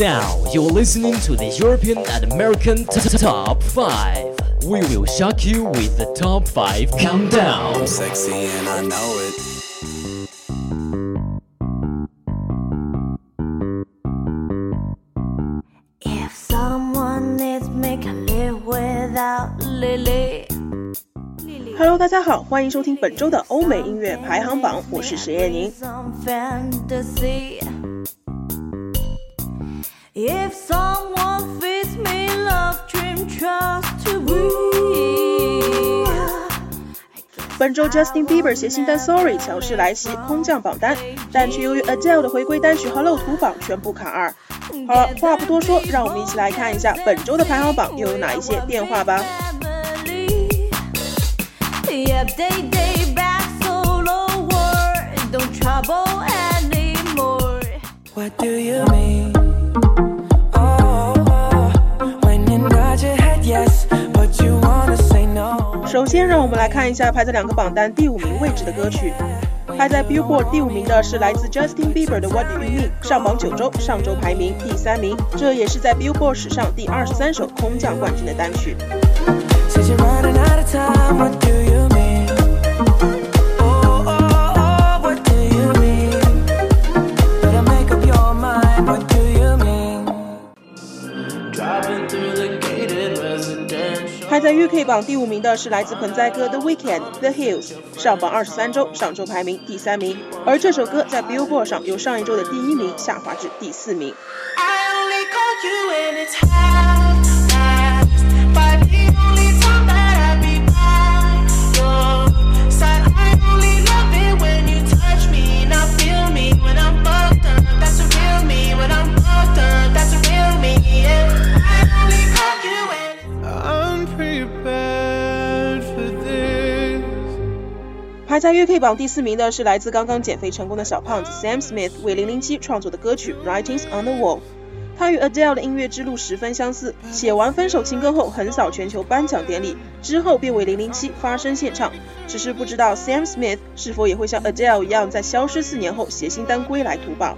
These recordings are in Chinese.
Now you're listening to the European and American t- t- Top 5. We will shock you with the Top 5 Countdown. Sexy and I know it. If someone needs me, can live without Lily. Hello，大家好，欢迎收听本周的欧美音乐排行榜，我是石燕宁。 If someone feeds me love, dream, trust to breathe. 本周 Justin Bieber 携新单 Sorry 强势来袭，空降榜单，但却由于 Adele 的回归单曲 Hello 图榜全部卡二。好了，话不多说，让我们一起来看一下本周的排行榜又有哪一些变化吧。Family. Yep, day day back solo world. Don't trouble anymore. What do you mean? 首先，让我们来看一下排在两个榜单第五名位置的歌曲。排在 Billboard 第五名的是来自 Justin Bieber 的 What Do You Mean，上榜九周，上周排名第三名，这也是在 Billboard 史上第二十三首空降冠军的单曲。榜第五名的是来自盆栽哥的 Weekend The Hills，上榜二十三周，上周排名第三名。而这首歌在 Billboard 上由上一周的第一名下滑至第四名。I only 排在 UK 榜第四名的是来自刚刚减肥成功的小胖子 Sam Smith 为007创作的歌曲 Writings on the Wall。他与 Adele 的音乐之路十分相似，写完分手情歌后横扫全球颁奖典礼，之后便为007发声献唱。只是不知道 Sam Smith 是否也会像 Adele 一样，在消失四年后携新单归来图榜。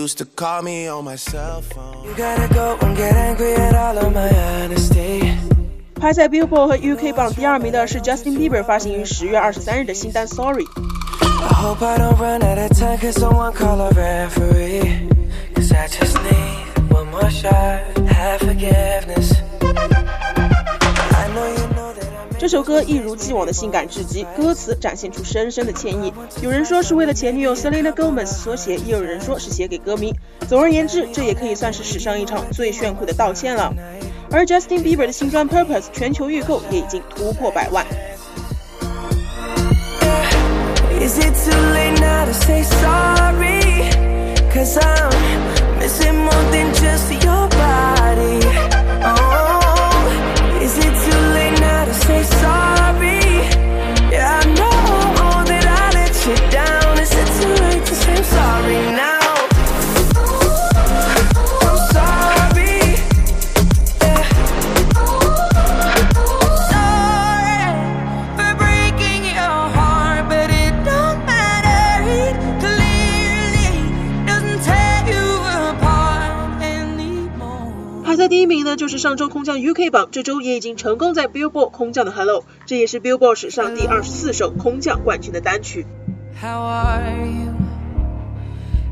You used to call me on my cell phone. You gotta go and get angry at all of my honesty 排在 Billboard 和 UK 榜第二名的是 Justin Bieber 发行于十月二十三日的新单 Sorry。 I hope I don't run out of time Cause someone call a referee Cause I just need one more shot Have forgiveness 这首歌一如既往的性感至极，歌词展现出深深的歉意。有人说是为了前女友 Selena Gomez 所写，也有人说是写给歌迷。总而言之，这也可以算是史上一场最炫酷的道歉了。而 Justin Bieber 的新专 Purpose 全球预购也已经突破百万。Is it too late now to say sorry? Cause I'm missing more than just your 第一名呢，就是上周空降 UK 榜，这周也已经成功在 Billboard 空降的 Hello，这也是 Billboard 史上第二十四首空降冠军的单曲。How are you?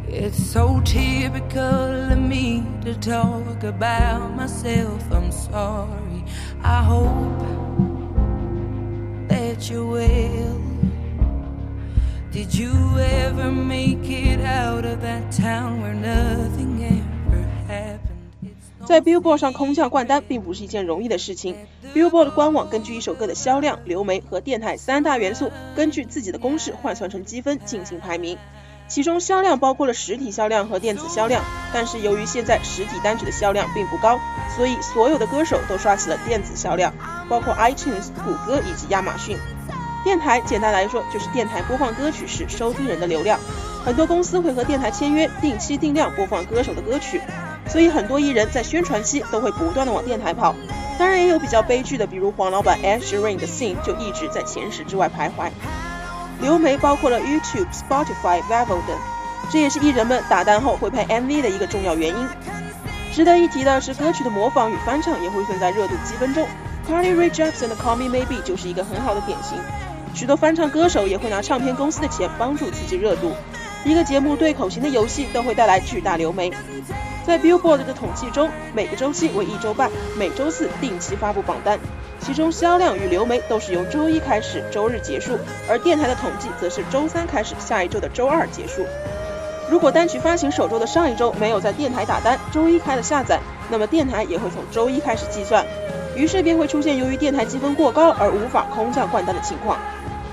It's so typical of me to talk about myself. I'm sorry. I hope that you well. Did you ever make it out of that town where nothing else? 在 Billboard 上空降冠单并不是一件容易的事情。Billboard 官网根据一首歌的销量、流媒和电台三大元素，根据自己的公式换算成积分进行排名。其中销量包括了实体销量和电子销量，但是由于现在实体单曲的销量并不高，所以所有的歌手都刷起了电子销量，包括 iTunes、谷歌以及亚马逊。电台简单来说就是电台播放歌曲时收听人的流量，很多公司会和电台签约，定期定量播放歌手的歌曲，所以很多艺人在宣传期都会不断的往电台跑。当然也有比较悲剧的，比如黄老板 Ed Sheeran 的 Sing 就一直在前十之外徘徊。流媒包括了 YouTube、Spotify、v i v o 等，这也是艺人们打单后会拍 MV 的一个重要原因。值得一提的是，歌曲的模仿与翻唱也会存在热度积分中。Carly Rae Jepsen 的 Call Me Maybe 就是一个很好的典型。许多翻唱歌手也会拿唱片公司的钱帮助刺激热度。一个节目对口型的游戏都会带来巨大流媒。在 Billboard 的统计中，每个周期为一周半，每周四定期发布榜单，其中销量与流媒都是由周一开始，周日结束，而电台的统计则是周三开始，下一周的周二结束。如果单曲发行首周的上一周没有在电台打单，周一开了下载，那么电台也会从周一开始计算，于是便会出现由于电台积分过高而无法空降冠单的情况。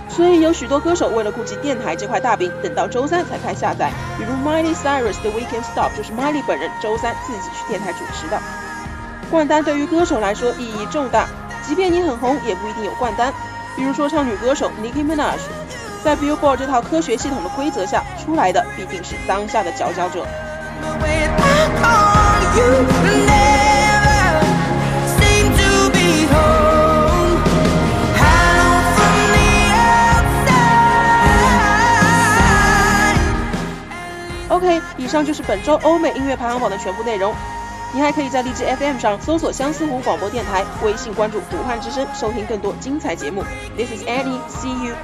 所以有许多歌手为了顾及电台这块大饼，等到周三才开下载。比如 Miley Cyrus 的 Weekend Stop 就是 Miley 本人周三自己去电台主持的。冠单对于歌手来说意义重大，即便你很红，也不一定有冠单。比如说唱女歌手 Nicki Minaj，在 Billboard 这套科学系统的规则下，出来的必定是当下的佼佼者。以上就是本周欧美音乐排行榜的全部内容，你还可以在荔枝 FM 上搜索相思湖广播电台，微信关注武汉之声，收听更多精彩节目。this is Annie，see you。